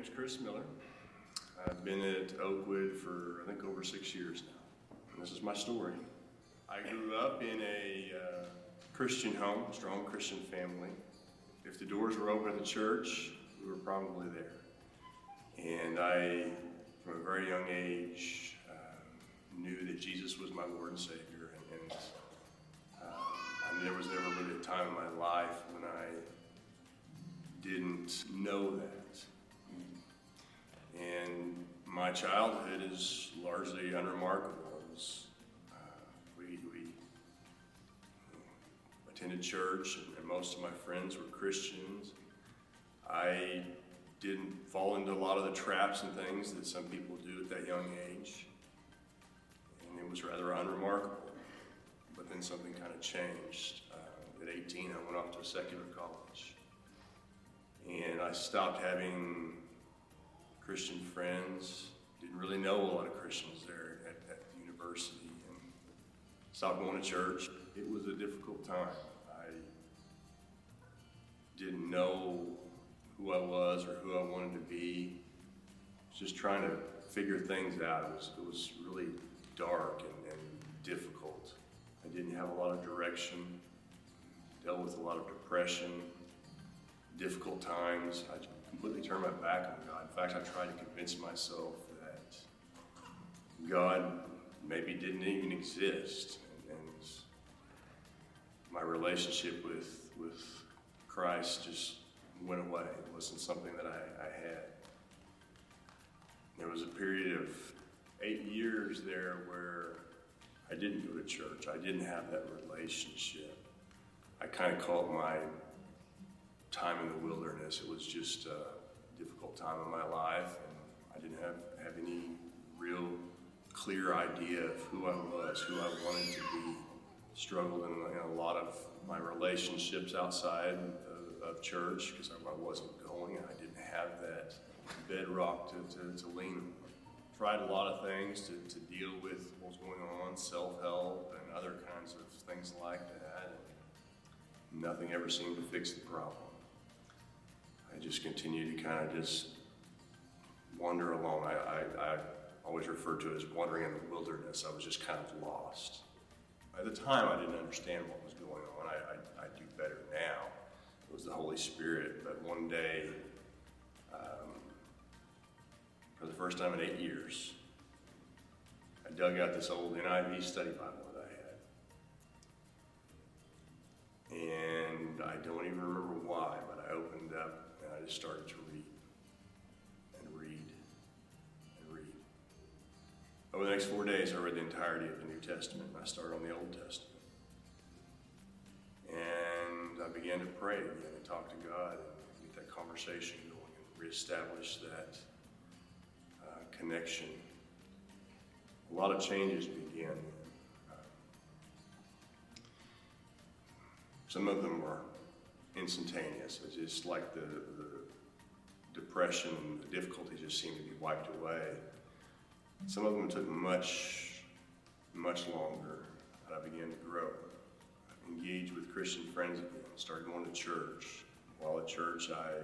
name's Chris Miller. I've been at Oakwood for, I think, over six years now. And this is my story. I grew up in a uh, Christian home, strong Christian family. If the doors were open at the church, we were probably there. And I, from a very young age, uh, knew that Jesus was my Lord and Savior. And, and uh, mean, there was never really a time in my life when I didn't know that. And my childhood is largely unremarkable. Was, uh, we, we attended church, and, and most of my friends were Christians. I didn't fall into a lot of the traps and things that some people do at that young age. And it was rather unremarkable. But then something kind of changed. Uh, at 18, I went off to a secular college. And I stopped having Christian friends. Didn't really know a lot of Christians there at, at the university. And stopped going to church. It was a difficult time. I didn't know who I was or who I wanted to be. Just trying to figure things out. It was, it was really dark and, and difficult. I didn't have a lot of direction, dealt with a lot of depression, difficult times. I completely turned my back on God. In fact, I tried to convince myself that God maybe didn't even exist. And, and my relationship with, with Christ just went away. It wasn't something that I, I had. There was a period of eight years there where I didn't go to church. I didn't have that relationship. I kind of called my time in the wilderness. It was just a difficult time in my life, and I didn't have, have any real clear idea of who I was, who I wanted to be. Struggled in, in a lot of my relationships outside of, of church because I, I wasn't going. I didn't have that bedrock to, to, to lean on. Tried a lot of things to, to deal with what was going on, self help and other kinds of things like that. And nothing ever seemed to fix the problem. I just continued to kind of just wander along. I, I, I always refer to it as wandering in the wilderness. I was just kind of lost. At the time, I didn't understand what was going on. I, I, I do better now. It was the Holy Spirit. But one day, um, for the first time in eight years, I dug out this old NIV study Bible that I had. And I don't even remember why, but I opened up I just started to read and read and read. Over the next four days, I read the entirety of the New Testament, I started on the Old Testament. And I began to pray again and talk to God and get that conversation going and reestablish that uh, connection. A lot of changes began. Some of them were instantaneous. It's just like the, the depression, and the difficulties just seemed to be wiped away. Some of them took much, much longer, I began to grow. I engaged with Christian friends again, started going to church. While at church, I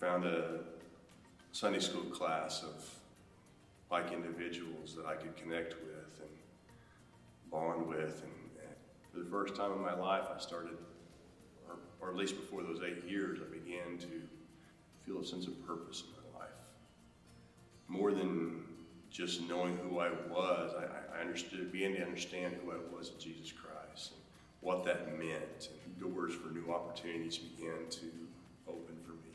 found a Sunday school class of like individuals that I could connect with and bond with. And, and for the first time in my life, I started, or, or at least before those eight years, I began to feel a sense of purpose in my life. More than just knowing who I was, I, I understood, began to understand who I was in Jesus Christ and what that meant. And doors for new opportunities began to open for me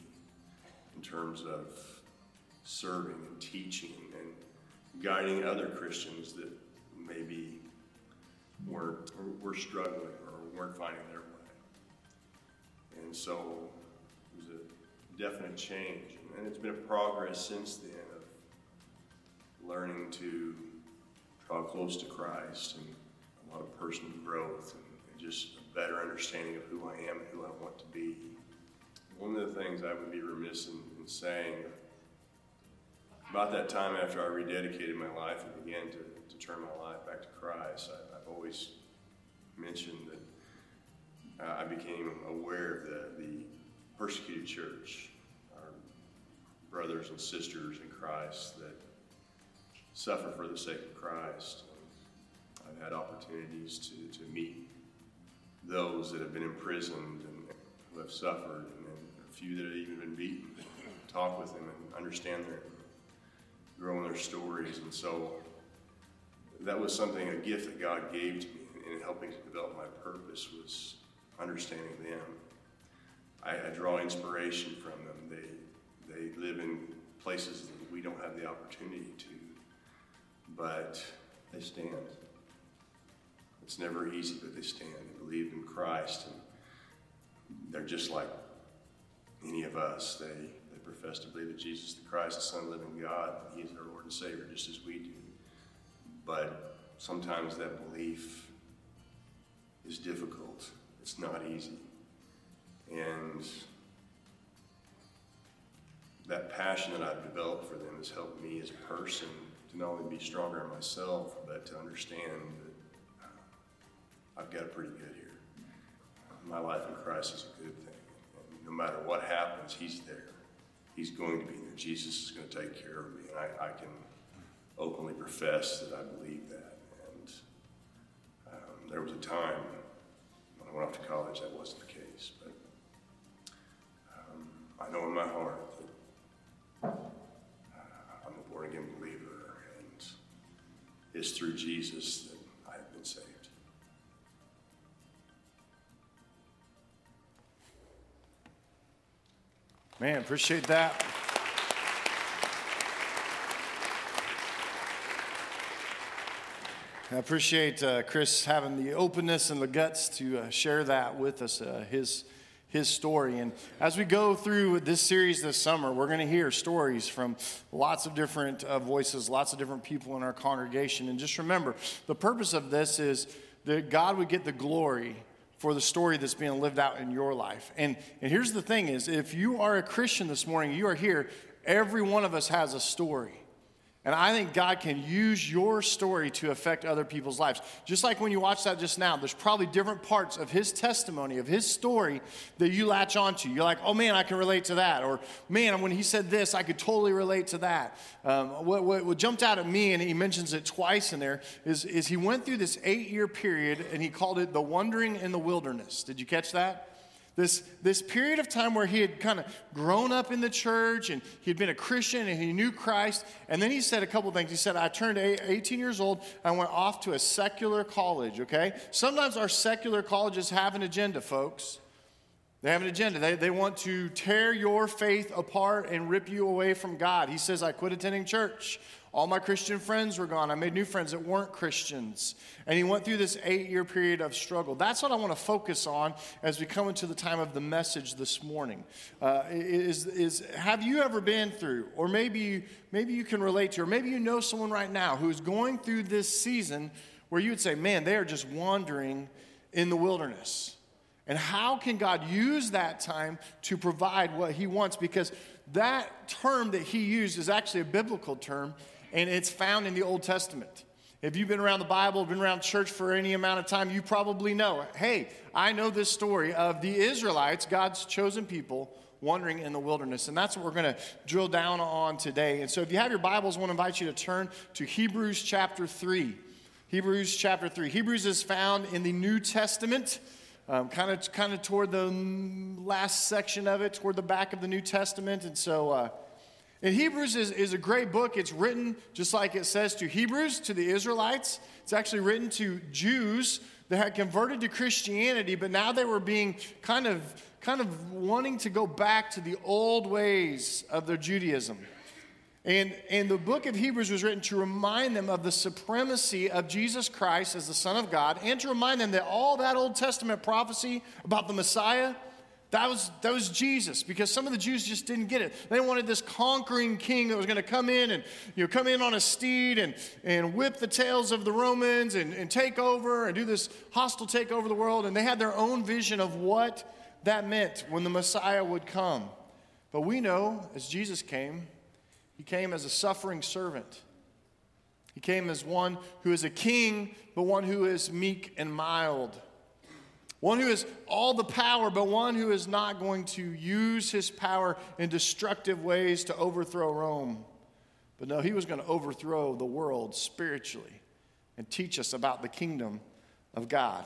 in terms of serving and teaching and guiding other Christians that maybe weren't were struggling or weren't finding their way. And so definite change, and it's been a progress since then of learning to draw close to Christ and a lot of personal growth and, and just a better understanding of who I am and who I want to be. One of the things I would be remiss in, in saying about that time after I rededicated my life and began to, to turn my life back to Christ, I, have always mentioned that I became aware of the, the persecuted church. Our brothers and sisters in Christ that suffer for the sake of Christ. I've had opportunities to, to meet those that have been imprisoned and who have suffered, and, a few that have even been beaten. Talk with them and understand their, grow in their stories. And so that was something, a gift that God gave to me in helping to develop my purpose was understanding them. I, I draw inspiration from them. They, they live in places that we don't have the opportunity to, but they stand. It's never easy, but they stand. They believe in Christ, and they're just like any of us. They, they profess to believe that Jesus the Christ, the Son of the living God, He is our Lord and Savior, just as we do. But sometimes that belief is difficult. It's not easy. And that passion that I've developed for them has helped me as a person to not only be stronger in myself, but to understand that uh, I've got it pretty good here. My life in Christ is a good thing. And no matter what happens, He's there. He's going to be there. Jesus is going to take care of me. And I, I can openly profess that I believe that. And um, there was a time when I went off to college that wasn't the case. But I know in my heart that uh, I'm a born again believer, and it's through Jesus that I have been saved. Man, appreciate that. I appreciate uh, Chris having the openness and the guts to uh, share that with us, uh, his, his story. And as we go through this series this summer, we're going to hear stories from lots of different uh, voices, lots of different people in our congregation. And just remember, the purpose of this is that God would get the glory for the story that's being lived out in your life. And, and here's the thing is, if you are a Christian this morning, you are here, every one of us has a story. And I think God can use your story to affect other people's lives. Just like when you watch that just now, there's probably different parts of his testimony, of his story that you latch onto. You're like, oh man, I can relate to that. Or man, when he said this, I could totally relate to that. Um, what, what, what, jumped out at me, and he mentions it twice in there, is, is he went through this eight year period and he called it the wandering in the wilderness. Did you catch that? This, this period of time where he had kind of grown up in the church and he'd been a Christian and he knew Christ. And then he said a couple things. He said, I turned 18 years old. I went off to a secular college, okay? Sometimes our secular colleges have an agenda, folks. They have an agenda. They, they want to tear your faith apart and rip you away from God. He says, I quit attending church. All my Christian friends were gone. I made new friends that weren't Christians. And he went through this eight year period of struggle. That's what I want to focus on as we come into the time of the message this morning. Uh, is, is have you ever been through, or maybe, maybe you can relate to, or maybe you know someone right now who's going through this season where you would say, man, they are just wandering in the wilderness. And how can God use that time to provide what He wants? Because that term that He used is actually a biblical term and it's found in the Old Testament. If you've been around the Bible, been around church for any amount of time, you probably know hey, I know this story of the Israelites, God's chosen people, wandering in the wilderness. And that's what we're going to drill down on today. And so if you have your Bibles, I want to invite you to turn to Hebrews chapter 3. Hebrews chapter 3. Hebrews is found in the New Testament. kind of kind of toward the last section of it, toward the back of the New Testament. And so uh, and Hebrews is, is a great book. It's written, just like it says, to Hebrews, to the Israelites. It's actually written to Jews that had converted to Christianity, but now they were being kind of, kind of wanting to go back to the old ways of their Judaism. And, and the book of Hebrews was written to remind them of the supremacy of Jesus Christ as the Son of God and to remind them that all that Old Testament prophecy about the Messiah that was, that was Jesus because some of the Jews just didn't get it. They wanted this conquering king that was going to come in and you know, come in on a steed and, and whip the tails of the Romans and, and take over and do this hostile take over the world. And they had their own vision of what that meant when the Messiah would come. But we know as Jesus came, he came as a suffering servant. He came as one who is a king, but one who is meek and mild. One who has all the power, but one who is not going to use his power in destructive ways to overthrow Rome. But no, he was going to overthrow the world spiritually and teach us about the kingdom of God.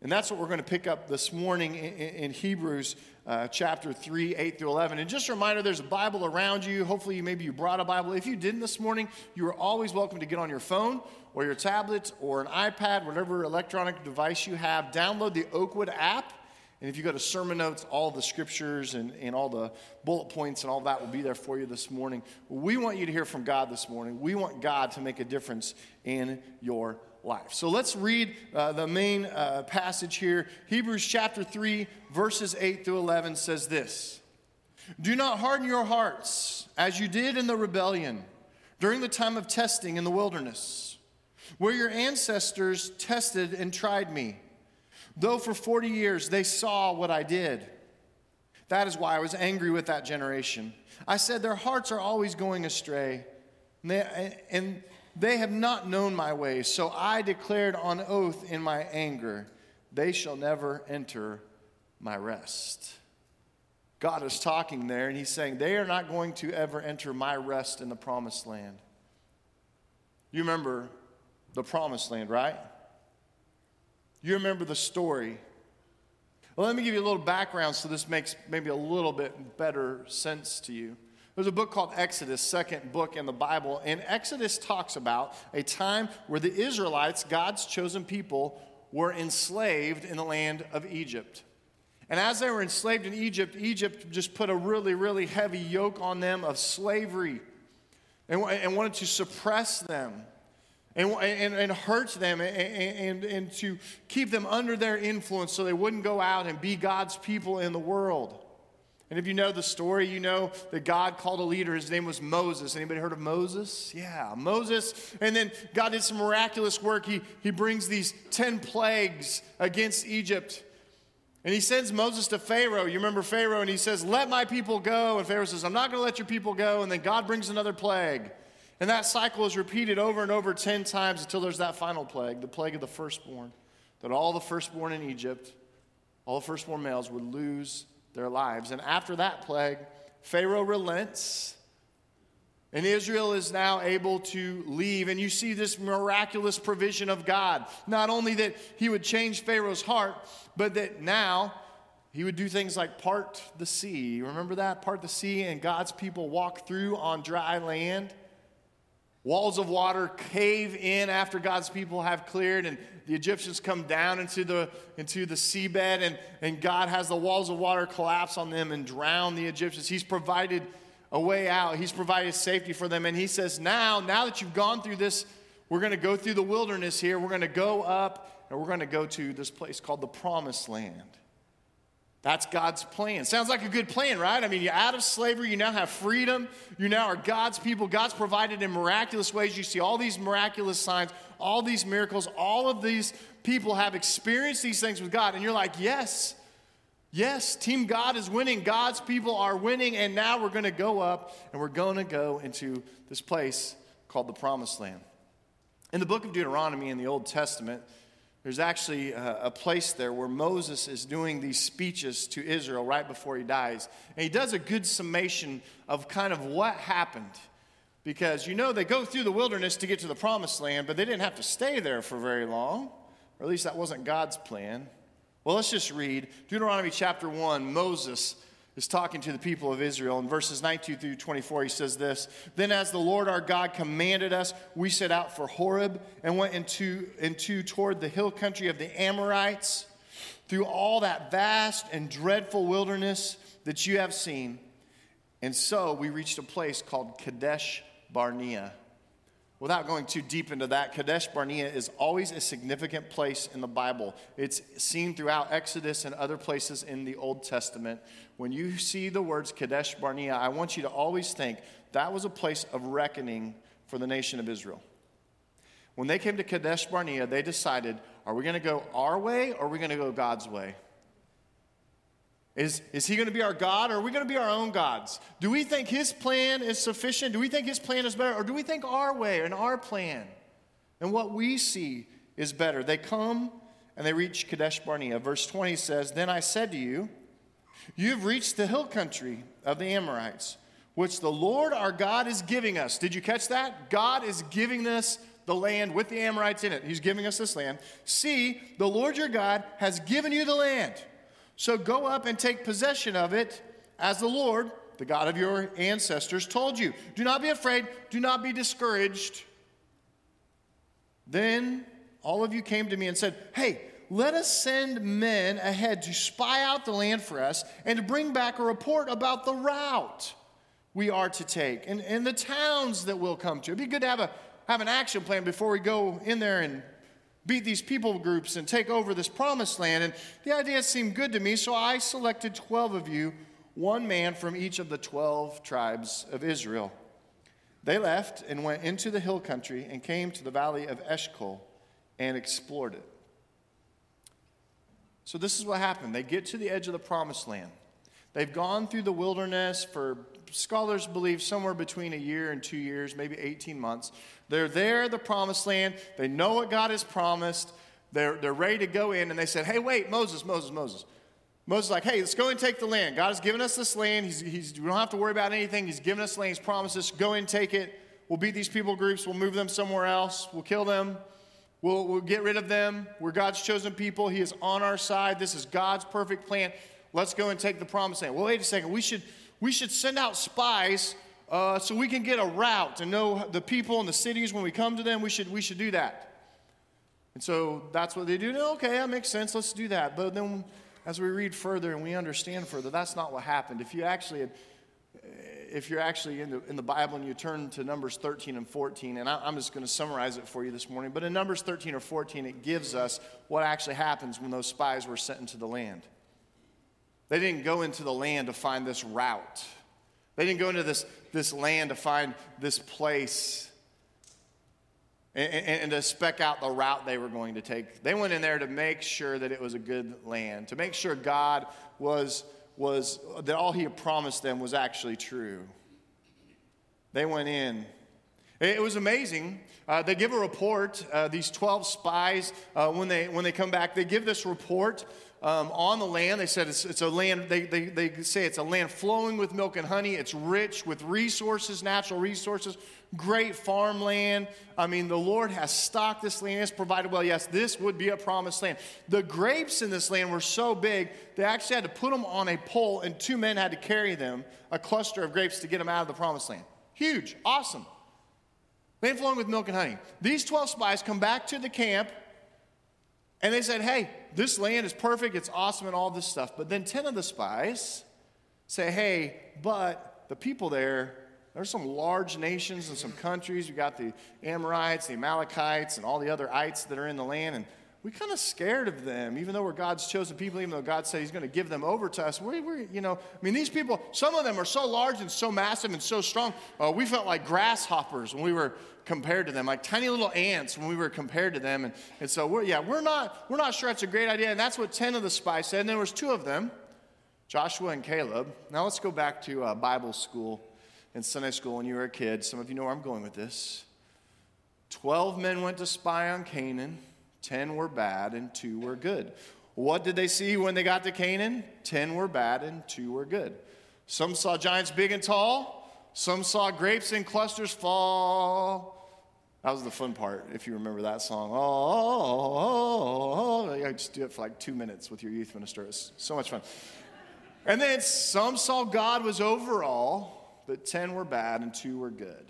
And that's what we're going to pick up this morning in, Hebrews uh, chapter 3, 8 through 11. And just a reminder there's a Bible around you. Hopefully, you, maybe you brought a Bible. If you didn't this morning, you are always welcome to get on your phone or your tablet or an iPad, whatever electronic device you have. Download the Oakwood app. And if you go to sermon notes, all the scriptures and, and all the bullet points and all that will be there for you this morning. We want you to hear from God this morning. We want God to make a difference in your life. So let's read uh, the main uh, passage here. Hebrews chapter 3, verses 8 through 11 says this Do not harden your hearts as you did in the rebellion during the time of testing in the wilderness, where your ancestors tested and tried me, though for 40 years they saw what I did. That is why I was angry with that generation. I said, Their hearts are always going astray. And, they, and they have not known my ways, so I declared on oath in my anger, they shall never enter my rest. God is talking there, and he's saying, They are not going to ever enter my rest in the promised land. You remember the promised land, right? You remember the story. Well, let me give you a little background so this makes maybe a little bit better sense to you. There's a book called Exodus, second book in the Bible, and Exodus talks about a time where the Israelites, God's chosen people, were enslaved in the land of Egypt. And as they were enslaved in Egypt, Egypt just put a really, really heavy yoke on them of slavery and, and wanted to suppress them and, and, and hurt them and, and, and to keep them under their influence so they wouldn't go out and be God's people in the world. And if you know the story, you know that God called a leader. His name was Moses. Anybody heard of Moses? Yeah, Moses. And then God did some miraculous work. He, he brings these 10 plagues against Egypt. And he sends Moses to Pharaoh. You remember Pharaoh? And he says, Let my people go. And Pharaoh says, I'm not going to let your people go. And then God brings another plague. And that cycle is repeated over and over 10 times until there's that final plague, the plague of the firstborn. That all the firstborn in Egypt, all the firstborn males would lose their lives. And after that plague, Pharaoh relents, and Israel is now able to leave. And you see this miraculous provision of God. Not only that he would change Pharaoh's heart, but that now he would do things like part the sea. Remember that? Part the sea, and God's people walk through on dry land. Walls of water cave in after God's people have cleared, and the Egyptians come down into the, into the seabed, and, and God has the walls of water collapse on them and drown the Egyptians. He's provided a way out, He's provided safety for them. And He says, Now, now that you've gone through this, we're going to go through the wilderness here. We're going to go up, and we're going to go to this place called the Promised Land. That's God's plan. Sounds like a good plan, right? I mean, you're out of slavery, you now have freedom, you now are God's people. God's provided in miraculous ways. You see all these miraculous signs, all these miracles, all of these people have experienced these things with God. And you're like, yes, yes, Team God is winning. God's people are winning. And now we're going to go up and we're going to go into this place called the Promised Land. In the book of Deuteronomy in the Old Testament, there's actually a, a, place there where Moses is doing these speeches to Israel right before he dies. And he does a good summation of kind of what happened. Because you know, they go through the wilderness to get to the promised land, but they didn't have to stay there for very long. Or at least that wasn't God's plan. Well, let's just read Deuteronomy chapter 1. Moses is talking to the people of Israel. In verses 19 through 24, he says this Then, as the Lord our God commanded us, we set out for Horeb and went into, into toward the hill country of the Amorites, through all that vast and dreadful wilderness that you have seen. And so we reached a place called Kadesh Barnea. Without going too deep into that, Kadesh Barnea is always a significant place in the Bible. It's seen throughout Exodus and other places in the Old Testament. When you see the words Kadesh Barnea, I want you to always think that was a place of reckoning for the nation of Israel. When they came to Kadesh Barnea, they decided are we going to go our way or are we going to go God's way? Is, is he going to be our God or are we going to be our own gods? Do we think his plan is sufficient? Do we think his plan is better? Or do we think our way and our plan and what we see is better? They come and they reach Kadesh Barnea. Verse 20 says, Then I said to you, You have reached the hill country of the Amorites, which the Lord our God is giving us. Did you catch that? God is giving us the land with the Amorites in it. He's giving us this land. See, the Lord your God has given you the land. So go up and take possession of it as the Lord, the God of your ancestors, told you. Do not be afraid, do not be discouraged. Then all of you came to me and said, Hey, let us send men ahead to spy out the land for us and to bring back a report about the route we are to take and, and the towns that we'll come to. It'd be good to have, a, have an action plan before we go in there and beat these people groups and take over this promised land. And the idea seemed good to me, so I selected 12 of you, one man from each of the 12 tribes of Israel. They left and went into the hill country and came to the valley of Eshcol and explored it. So, this is what happened. They get to the edge of the promised land. They've gone through the wilderness for, scholars believe, somewhere between a year and two years, maybe 18 months. They're there, the promised land. They know what God has promised. They're, they're ready to go in, and they said, Hey, wait, Moses, Moses, Moses. Moses like, Hey, let's go and take the land. God has given us this land. He's, he's, we don't have to worry about anything. He's given us land. He's promised us, go and take it. We'll beat these people groups. We'll move them somewhere else. We'll kill them. We'll, we'll get rid of them. We're God's chosen people. He is on our side. This is God's perfect plan. Let's go and take the promised land. Well, wait a second. We should, we should send out spies uh, so we can get a route and know the people and the cities when we come to them. We should, we should do that. And so that's what they do. Okay, that makes sense. Let's do that. But then as we read further and we understand further, that's not what happened. If you actually had if you're actually in the, in the Bible and you turn to Numbers 13 and 14, and I, I'm just going to summarize it for you this morning, but in Numbers 13 or 14, it gives us what actually happens when those spies were sent into the land. They didn't go into the land to find this route, they didn't go into this, this land to find this place and, and, to spec out the route they were going to take. They went in there to make sure that it was a good land, to make sure God was was that all he had promised them was actually true. They went in. It was amazing. Uh, they give a report. Uh, these 12 spies, uh, when, they, when they come back, they give this report um, on the land. They said it's, it's a land, they, they, they say it's a land flowing with milk and honey. It's rich with resources, natural resources, great farmland. I mean, the Lord has stocked this land, has provided well. Yes, this would be a promised land. The grapes in this land were so big, they actually had to put them on a pole, and two men had to carry them, a cluster of grapes, to get them out of the promised land. Huge, awesome. Land flowing with milk and honey. These 12 spies come back to the camp and they said, Hey, this land is perfect, it's awesome, and all this stuff. But then 10 of the spies say, Hey, but the people there, there's some large nations and some countries. You got the Amorites, the Amalekites, and all the other ites that are in the land. And we kind of scared of them, even though we're God's chosen people, even though God said He's going to give them over to us. We, we, you know, I mean, these people, some of them are so large and so massive and so strong. Uh, we felt like grasshoppers when we were compared to them, like tiny little ants when we were compared to them. And, and so, we're, yeah, we're not, we're not sure it's a great idea. And that's what 10 of the spies said. And there was two of them, Joshua and Caleb. Now let's go back to uh, Bible school and Sunday school when you were a kid. Some of you know where I'm going with this. Twelve men went to spy on Canaan. Ten were bad and two were good. What did they see when they got to Canaan? Ten were bad and two were good. Some saw giants big and tall. Some saw grapes in clusters fall. That was the fun part, if you remember that song. Oh, oh, oh, oh. oh, oh, oh. I just do it for like two minutes with your youth minister. It's so much fun. And then some saw God was over all, but 10 were bad and two were good.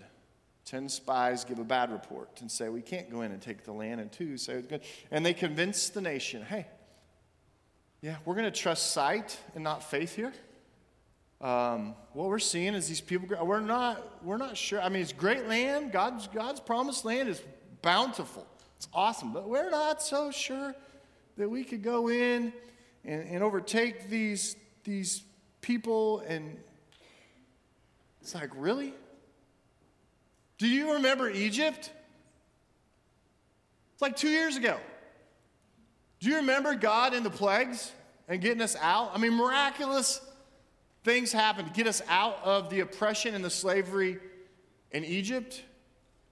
10 spies give a bad report and say, We can't go in and take the land, and two say it's good. And they convince the nation, Hey, yeah, we're going to trust sight and not faith here. Um, what we're seeing is these people, we're not, we're not sure. I mean, it's great land. God's, God's promised land is bountiful. It's awesome. But we're not so sure that we could go in and, and overtake these, these people. And it's like, really? Do you remember Egypt? It's like two years ago. Do you remember God in the plagues and getting us out? I mean, miraculous things happened to get us out of the oppression and the slavery in Egypt.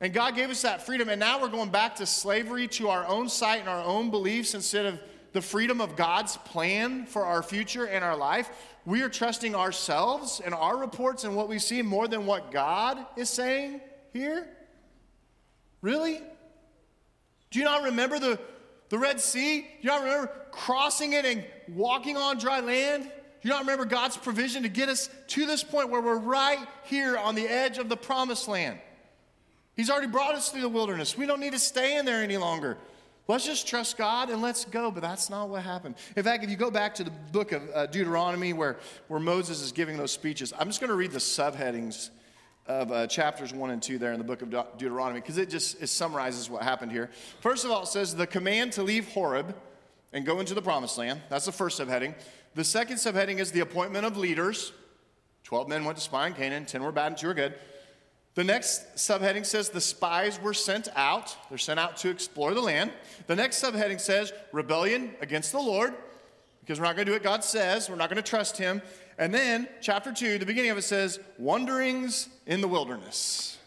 And God gave us that freedom, and now we're going back to slavery to our own sight and our own beliefs instead of the freedom of God's plan for our future and our life. We are trusting ourselves and our reports and what we see more than what God is saying here. Really? Do you not remember the, the Red Sea? Do you not remember crossing it and walking on dry land? Do you not remember God's provision to get us to this point where we're right here on the edge of the promised land? He's already brought us through the wilderness. We don't need to stay in there any longer. Let's just trust God and let's go. But that's not what happened. In fact, if you go back to the book of uh, Deuteronomy where, where Moses is giving those speeches, I'm just going to read the subheadings of uh, chapters 1 and 2 there in the book of De- Deuteronomy because it just it summarizes what happened here. First of all, it says the command to leave Horeb and go into the promised land. That's the first subheading. The second subheading is the appointment of leaders. 12 men went to spy in Canaan, 10 were bad and 2 were good. The next subheading says the spies were sent out. They're sent out to explore the land. The next subheading says rebellion against the Lord, because we're not going to do what God says. We're not going to trust Him. And then, chapter 2, the beginning of it says wanderings in the wilderness.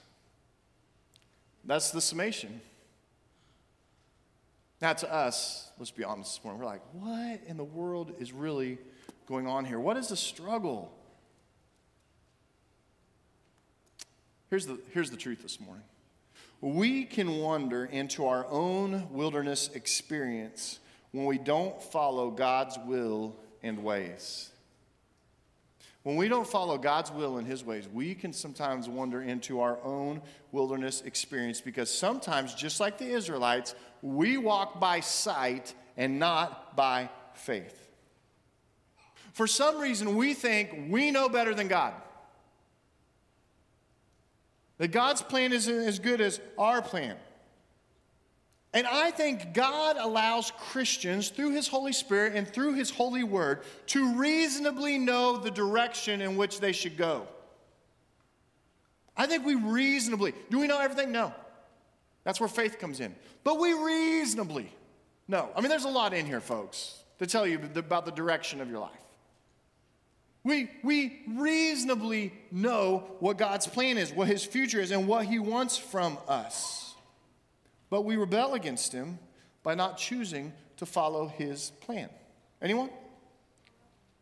That's the summation. Now, to us, let's be honest this morning, we're like, what in the world is really going on here? What is the struggle? Here's the, here's the truth this morning. We can wander into our own wilderness experience when we don't follow God's will and ways. When we don't follow God's will and His ways, we can sometimes wander into our own wilderness experience because sometimes, just like the Israelites, we walk by sight and not by faith. For some reason, we think we know better than God. That God's plan isn't as good as our plan. And I think God allows Christians through His Holy Spirit and through His holy word to reasonably know the direction in which they should go. I think we reasonably, do we know everything? No. That's where faith comes in. But we reasonably know. I mean, there's a lot in here, folks, to tell you about the direction of your life. We, we reasonably know what God's plan is, what His future is, and what He wants from us. But we rebel against Him by not choosing to follow His plan. Anyone?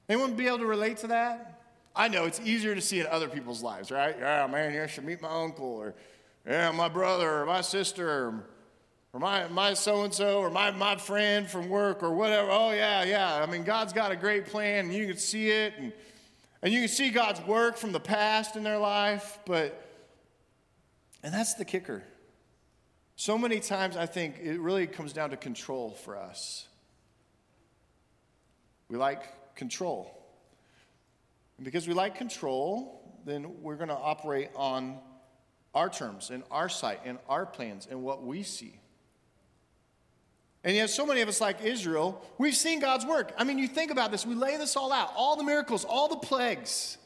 Anyone be able to relate to that? I know it's easier to see in other people's lives, right? Yeah, man, you should meet my uncle, or yeah, my brother, or my sister, or my, my so-and-so, or my, my friend from work, or whatever. Oh, yeah, yeah. I mean, God's got a great plan, and you can see it, and and you can see God's work from the past in their life, but, and that's the kicker. So many times I think it really comes down to control for us. We like control. And because we like control, then we're going to operate on our terms, in our sight, in our plans, and what we see. And yet, so many of us, like Israel, we've seen God's work. I mean, you think about this, we lay this all out all the miracles, all the plagues,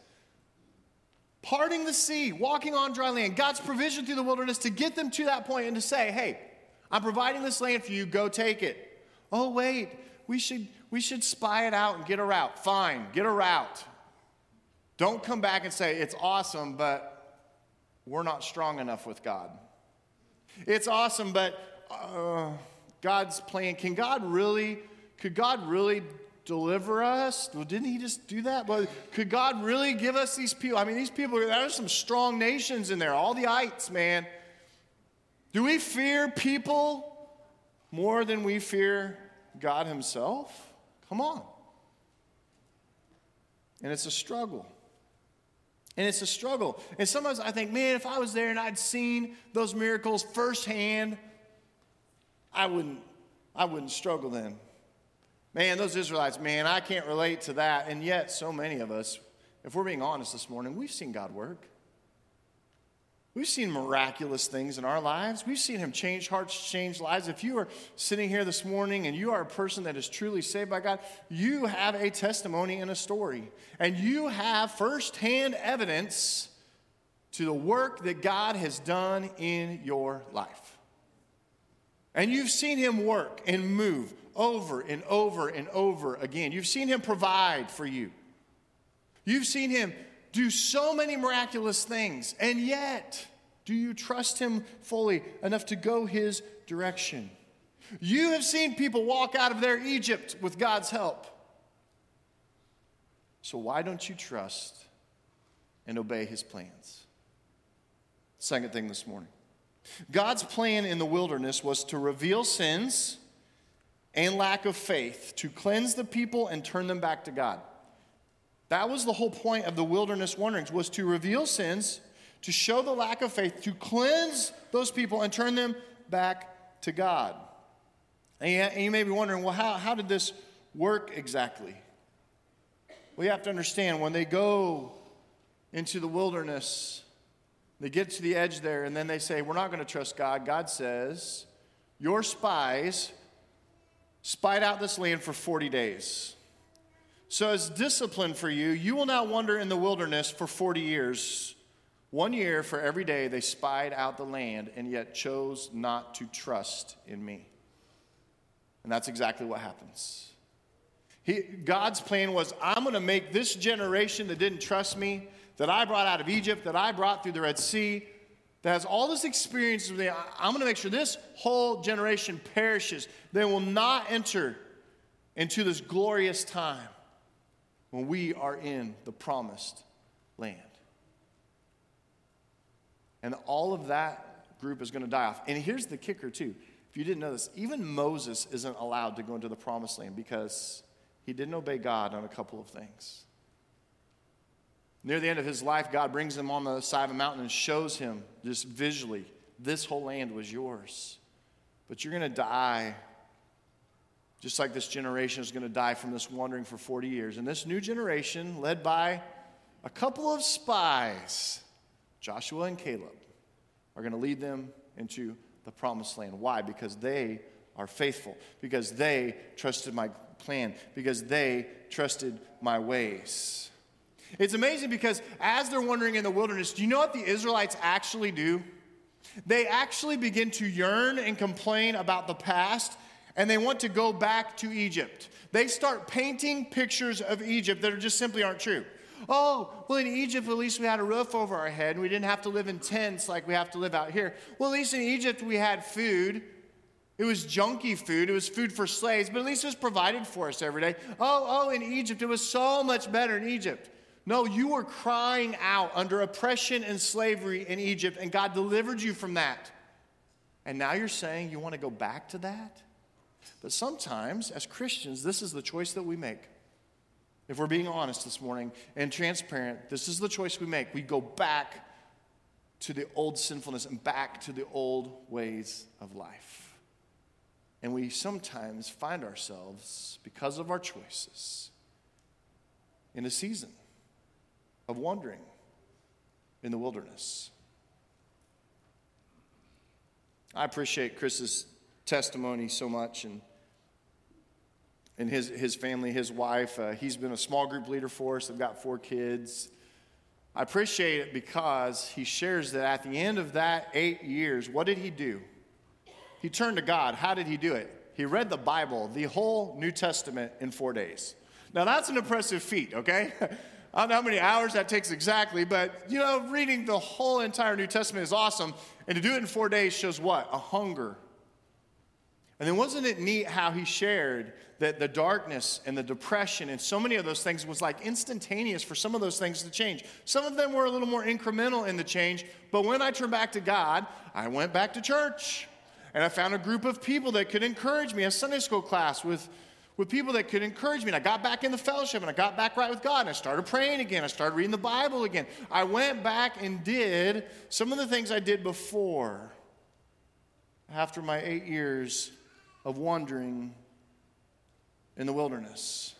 parting the sea, walking on dry land, God's provision through the wilderness to get them to that point and to say, hey, I'm providing this land for you, go take it. Oh, wait, we should, we should spy it out and get a route. Fine, get a route. Don't come back and say, it's awesome, but we're not strong enough with God. It's awesome, but. Uh, God's plan. Can God really, could God really deliver us? Well, didn't he just do that? But could God really give us these people? I mean, these people, there are some strong nations in there, all the ites, man. Do we fear people more than we fear God Himself? Come on. And it's a struggle. And it's a struggle. And sometimes I think, man, if I was there and I'd seen those miracles firsthand, I wouldn't, I wouldn't struggle then. Man, those Israelites, man, I can't relate to that. And yet, so many of us, if we're being honest this morning, we've seen God work. We've seen miraculous things in our lives. We've seen Him change hearts, change lives. If you are sitting here this morning and you are a person that is truly saved by God, you have a testimony and a story. And you have firsthand evidence to the work that God has done in your life. And you've seen him work and move over and over and over again. You've seen him provide for you. You've seen him do so many miraculous things. And yet, Do you trust him fully enough to go his direction? You have seen people walk out of their Egypt with God's help. So why don't you trust and obey his plans? Second thing this morning God's plan in the wilderness was to reveal sins and lack of faith, to cleanse the people and turn them back to God. That was the whole point of the wilderness wanderings was to reveal sins, to show the lack of faith, to cleanse those people and turn them back to God. And you may be wondering, well, how, how did this work exactly? We have to understand when they go into the wilderness, they get to the edge there, and then they say, We're not going to trust God. God says, Your spies spied out this land for 40 days. So, as discipline for you, you will now wander in the wilderness for 40 years. One year for every day they spied out the land and yet chose not to trust in me. And that's exactly what happens. He, God's plan was I'm going to make this generation that didn't trust me, that I brought out of Egypt, that I brought through the Red Sea, that has all this experience with me, I'm going to make sure this whole generation perishes. They will not enter into this glorious time when we are in the promised land. And all of that group is going to die off. And here's the kicker, too. If you didn't know this, even Moses isn't allowed to go into the promised land because he didn't obey God on a couple of things. Near the end of his life, God brings him on the side of a mountain and shows him just visually this whole land was yours. But you're going to die just like this generation is going to die from this wandering for 40 years. And this new generation, led by a couple of spies, Joshua and Caleb, are going to lead them into the promised land. Why? Because they are faithful, because they trusted my plan, because they trusted my ways. It's amazing because as they're wandering in the wilderness, do you know what the Israelites actually do? They actually begin to yearn and complain about the past and they want to go back to Egypt. They start painting pictures of Egypt that are just simply aren't true. Oh, well, in Egypt, at least we had a roof over our head and we didn't have to live in tents like we have to live out here. Well, at least in Egypt, we had food. It was junky food. It was food for slaves, but at least it was provided for us every day. Oh, oh, in Egypt, it was so much better in Egypt. No, you were crying out under oppression and slavery in Egypt, and God delivered you from that. And now you're saying you want to go back to that? But sometimes, as Christians, this is the choice that we make. If we're being honest this morning and transparent, this is the choice we make. We go back to the old sinfulness and back to the old ways of life. And we sometimes find ourselves, because of our choices, in a season of wandering in the wilderness. I appreciate Chris's testimony so much and and his, his family, his wife. Uh, he's been a small group leader for us. They've got four kids. I appreciate it because he shares that at the end of that eight years, what did he do? He turned to God. How did he do it? He read the Bible, the whole New Testament, in four days. Now, that's an impressive feat, okay? I don't know how many hours that takes exactly, but you know, reading the whole entire New Testament is awesome. And to do it in four days shows what? A hunger and then wasn't it neat how he shared that the darkness and the depression and so many of those things was like instantaneous for some of those things to change. Some of them were a little more incremental in the change, but when I turned back to God, I went back to church. And I found a group of people that could encourage me, a Sunday school class with, with people that could encourage me. And I got back in the fellowship and I got back right with God and I started praying again. I started reading the Bible again. I went back and did some of the things I did before after my eight years of wandering in the wilderness.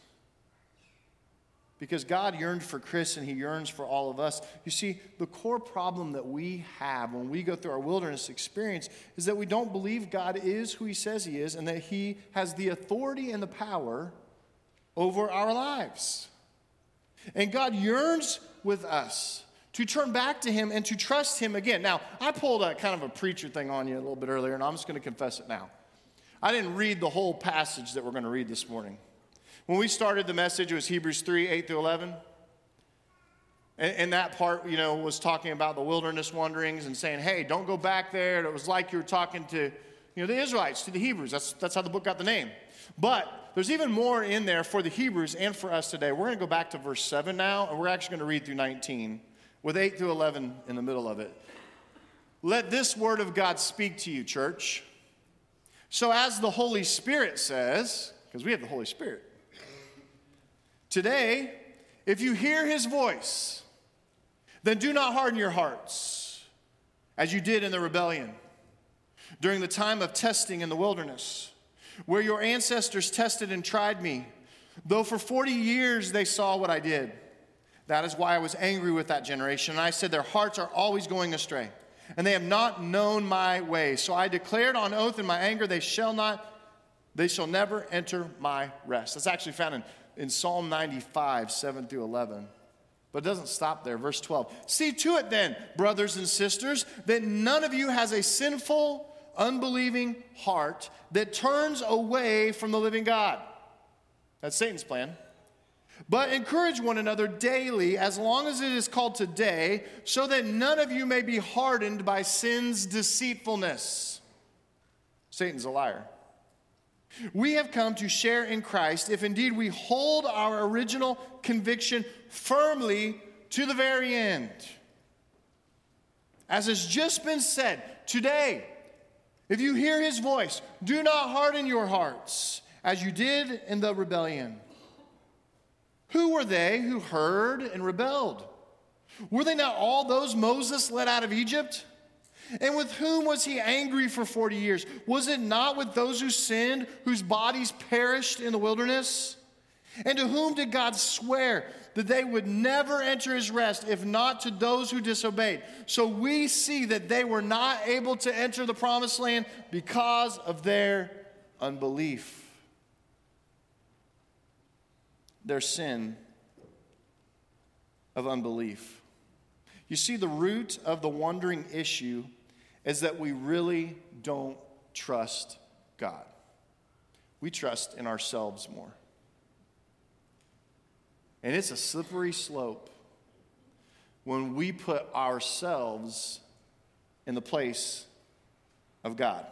Because God yearned for Chris and He yearns for all of us. You see, the core problem that we have when we go through our wilderness experience is that we don't believe God is who He says He is and that He has the authority and the power over our lives. And God yearns with us to turn back to Him and to trust Him again. Now, I pulled a kind of a preacher thing on you a little bit earlier, and I'm just going to confess it now. I didn't read the whole passage that we're going to read this morning. When we started the message, it was Hebrews 3 8 through 11. And, and, that part, you know, was talking about the wilderness wanderings and saying, hey, don't go back there. And it was like you were talking to, you know, the Israelites, to the Hebrews. That's, that's how the book got the name. But there's even more in there for the Hebrews and for us today. We're going to go back to verse 7 now, and we're actually going to read through 19 with 8 through 11 in the middle of it. Let this word of God speak to you, church. So, as the Holy Spirit says, because we have the Holy Spirit, today, if you hear his voice, then do not harden your hearts as you did in the rebellion during the time of testing in the wilderness, where your ancestors tested and tried me, though for 40 years they saw what I did. That is why I was angry with that generation. And I said, Their hearts are always going astray and they have not known my way. So I declared on oath in my anger, they shall not, they shall never enter my rest. That's actually found in, in Psalm 95, 7 through 11. But it doesn't stop there. Verse 12. See to it then, brothers and sisters, that none of you has a sinful, unbelieving heart that turns away from the living God. That's Satan's plan. But encourage one another daily, as long as it is called today, so that none of you may be hardened by sin's deceitfulness. Satan's a liar. We have come to share in Christ if indeed we hold our original conviction firmly to the very end. As has just been said, today, if you hear his voice, do not harden your hearts as you did in the rebellion. Who were they who heard and rebelled? Were they not all those Moses led out of Egypt? And with whom was he angry for 40 years? Was it not with those who sinned, whose bodies perished in the wilderness? And to whom did God swear that they would never enter his rest, if not to those who disobeyed? So we see that they were not able to enter the promised land because of their unbelief their sin of unbelief. You see, the root of the wandering issue is that we really don't trust God. We trust in ourselves more. And it's a slippery slope when we put ourselves in the place of God.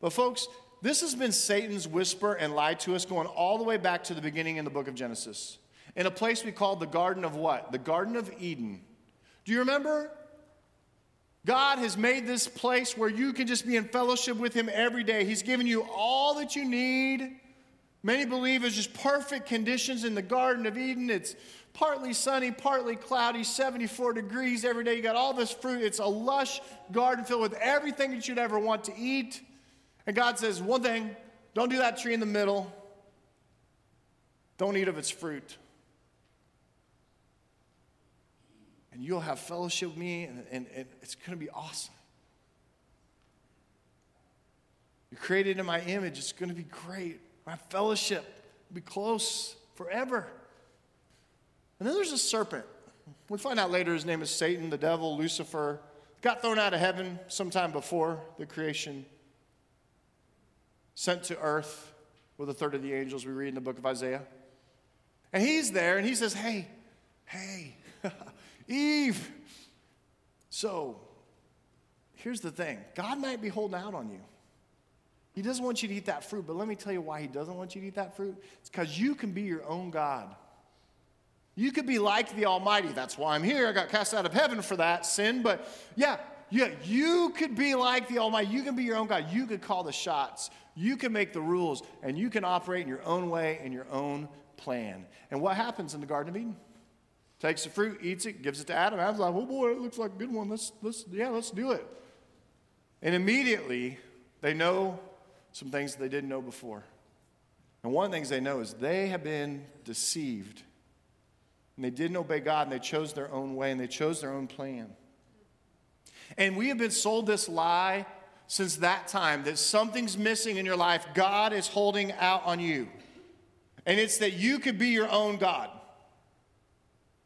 But, folks, this has been Satan's whisper and lie to us going all the way back to the beginning in the book of Genesis. In a place we called the Garden of what? The Garden of Eden. Do you remember? God has made this place where you can just be in fellowship with Him every day. He's given you all that you need. Many believe it's just perfect conditions in the Garden of Eden. It's partly sunny, partly cloudy, 74 degrees every day. You got all this fruit. It's a lush garden filled with everything that you'd ever want to eat. And God says, one thing, don't do that tree in the middle. Don't eat of its fruit. And you'll have fellowship with me, and, and, and it's going to be awesome. You're created in my image. It's going to be great. My fellowship will be close forever. And then there's a serpent. We find out later his name is Satan, the devil, Lucifer. Got thrown out of heaven sometime before the creation sent to earth with a third of the angels we read in the book of Isaiah. And he's there and he says, Hey, hey, Eve. So here's the thing God might be holding out on you. He doesn't want you to eat that fruit, but let me tell you why he doesn't want you to eat that fruit. It's because you can be your own God. You could be like the Almighty. That's why I'm here. I got cast out of heaven for that sin. But yeah, yeah, you could be like the Almighty. You can be your own God. You could call the shots. You can make the rules and you can operate in your own way in your own plan. And what happens in the Garden of Eden? Takes the fruit, eats it, gives it to Adam. Adam's like, oh boy, it looks like a good one. Let's, let's, yeah, let's do it. And immediately, they know some things they didn't know before. And one of the things they know is they have been deceived. And they didn't obey God, and they chose their own way, and they chose their own plan. And we have been sold this lie since that time that something's missing in your life, God is holding out on you. And it's that you could be your own God.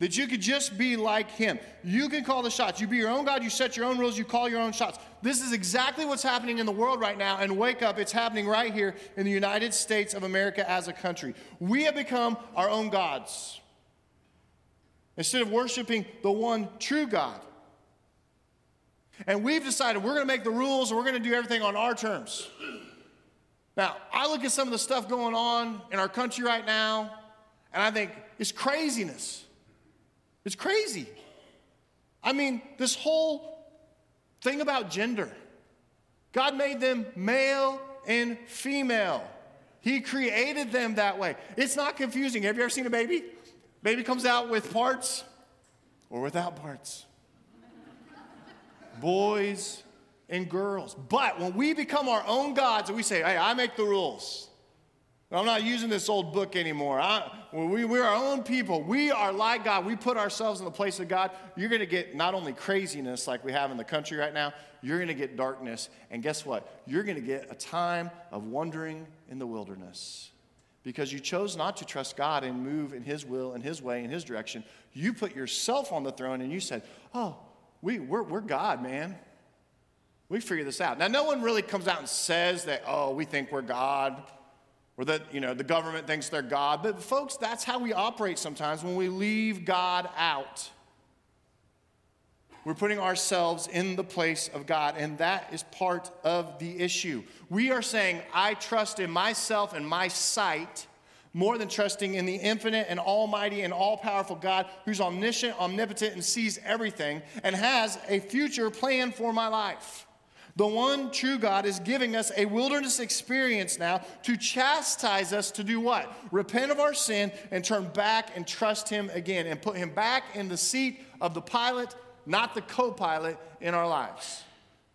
That you could just be like Him. You can call the shots. You be your own God. You set your own rules. You call your own shots. This is exactly what's happening in the world right now. And wake up, it's happening right here in the United States of America as a country. We have become our own gods. instead of worshiping the one true God. And we've decided we're going to make the rules and we're going to do everything on our terms. Now, I look at some of the stuff going on in our country right now, and I think it's craziness. It's crazy. I mean, this whole thing about gender. God made them male and female. He created them that way. It's not confusing. Have you ever seen a baby? Baby comes out with parts or without parts. Boys and girls. But when we become our own gods and we say, hey, I make the rules, I'm not using this old book anymore. I, we, we're our own people. We are like God. We put ourselves in the place of God. You're going to get not only craziness like we have in the country right now, you're going to get darkness. And guess what? You're going to get a time of wandering in the wilderness. Because you chose not to trust God and move in His will and His way and His direction. You put yourself on the throne and you said, Oh, we, we're, we're God, man. We figure this out. Now, no one really comes out and says that, oh, we think we're God or that you know the government thinks they're god. But folks that's how we operate sometimes when we leave god out. We're putting ourselves in the place of god and that is part of the issue. We are saying i trust in myself and my sight more than trusting in the infinite and almighty and all powerful God who's omniscient, omnipotent, and sees everything and has a future plan for my life. The one true God is giving us a wilderness experience now to chastise us to do what? Repent of our sin and turn back and trust Him again and put Him back in the seat of the pilot, not the co pilot in our lives.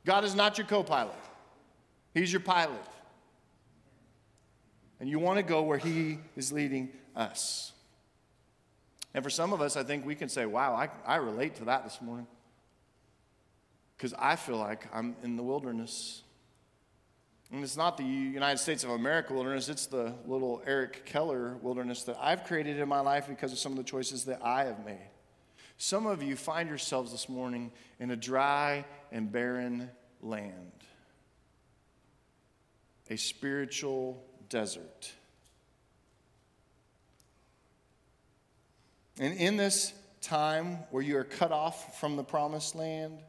God is not your co pilot, He's your pilot. And you want to go where He is leading us. And for some of us, I think we can say, wow, I, I relate to that this morning because I feel like I'm in the wilderness. And it's not the United States of America wilderness, it's the little Eric Keller wilderness that I've created in my life because of some of the choices that I have made. Some of you find yourselves this morning in a dry and barren land, a spiritual desert. And in this time where you are cut off from the promised land,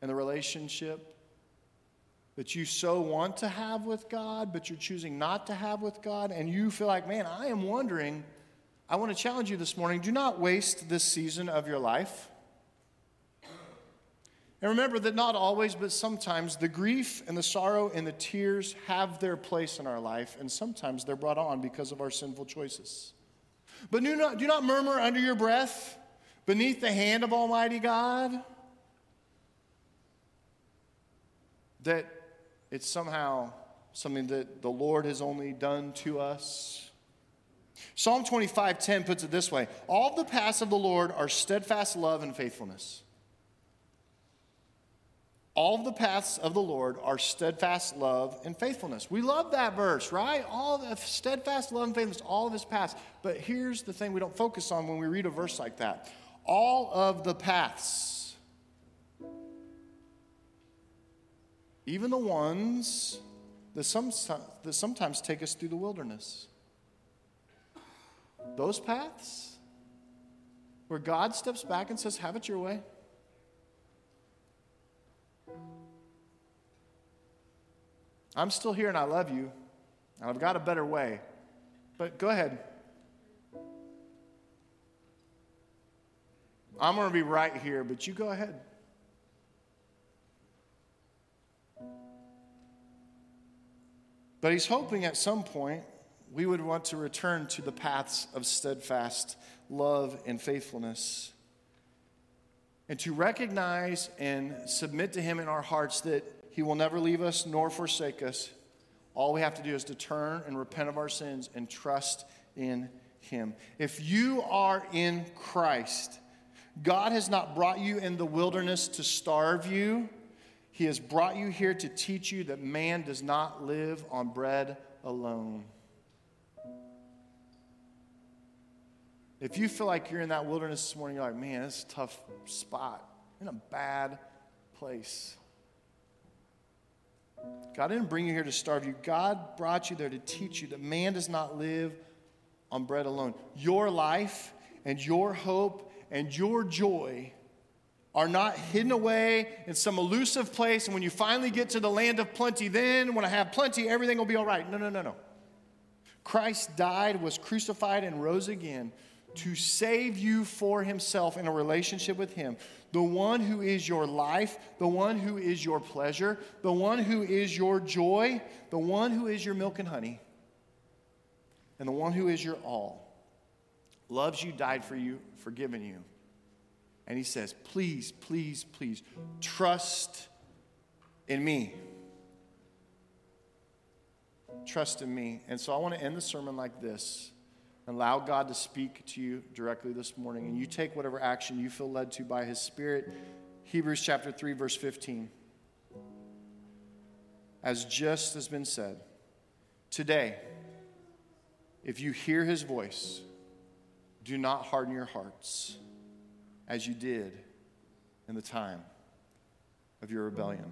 and the relationship that you so want to have with God, but you're choosing not to have with God, and you feel like, man, I am wondering. I want to challenge you this morning do not waste this season of your life. And remember that not always, but sometimes the grief and the sorrow and the tears have their place in our life, and sometimes they're brought on because of our sinful choices. But do not, do not murmur under your breath beneath the hand of Almighty God. That it's somehow something that the Lord has only done to us. Psalm 25:10 puts it this way: All the paths of the Lord are steadfast love and faithfulness. All the paths of the Lord are steadfast love and faithfulness. We love that verse, right? All the steadfast love and faithfulness, all of his paths. But here's the thing we don't focus on when we read a verse like that. All of the paths even the ones that, some, that sometimes take us through the wilderness. Those paths where God steps back and says, Have it your way. I'm still here and I love you. And I've got a better way. But go ahead. I'm going to be right here, but you go ahead. But he's hoping at some point we would want to return to the paths of steadfast love and faithfulness. And to recognize and submit to him in our hearts that he will never leave us nor forsake us. All we have to do is to turn and repent of our sins and trust in him. If you are in Christ, God has not brought you in the wilderness to starve you. He has brought you here to teach you that man does not live on bread alone. If you feel like you're in that wilderness this morning, you're like, man, this is a tough spot. In a bad place. God didn't bring you here to starve you. God brought you there to teach you that man does not live on bread alone. Your life and your hope and your joy are not hidden away in some elusive place. And when you finally get to the land of plenty, then when I have plenty, everything will be all right. No, no, no, no. Christ died, was crucified, and rose again to save you for himself in a relationship with him. The one who is your life, the one who is your pleasure, the one who is your joy, the one who is your milk and honey, and the one who is your all. Loves you, died for you, forgiven you. And he says, Please, please, please, trust in me. Trust in me. And so I want to end the sermon like this. Allow God to speak to you directly this morning, and you take whatever action you feel led to by His Spirit. Hebrews chapter 3, verse 15. As just has been said, today, if you hear His voice, do not harden your hearts as you did in the time of your rebellion.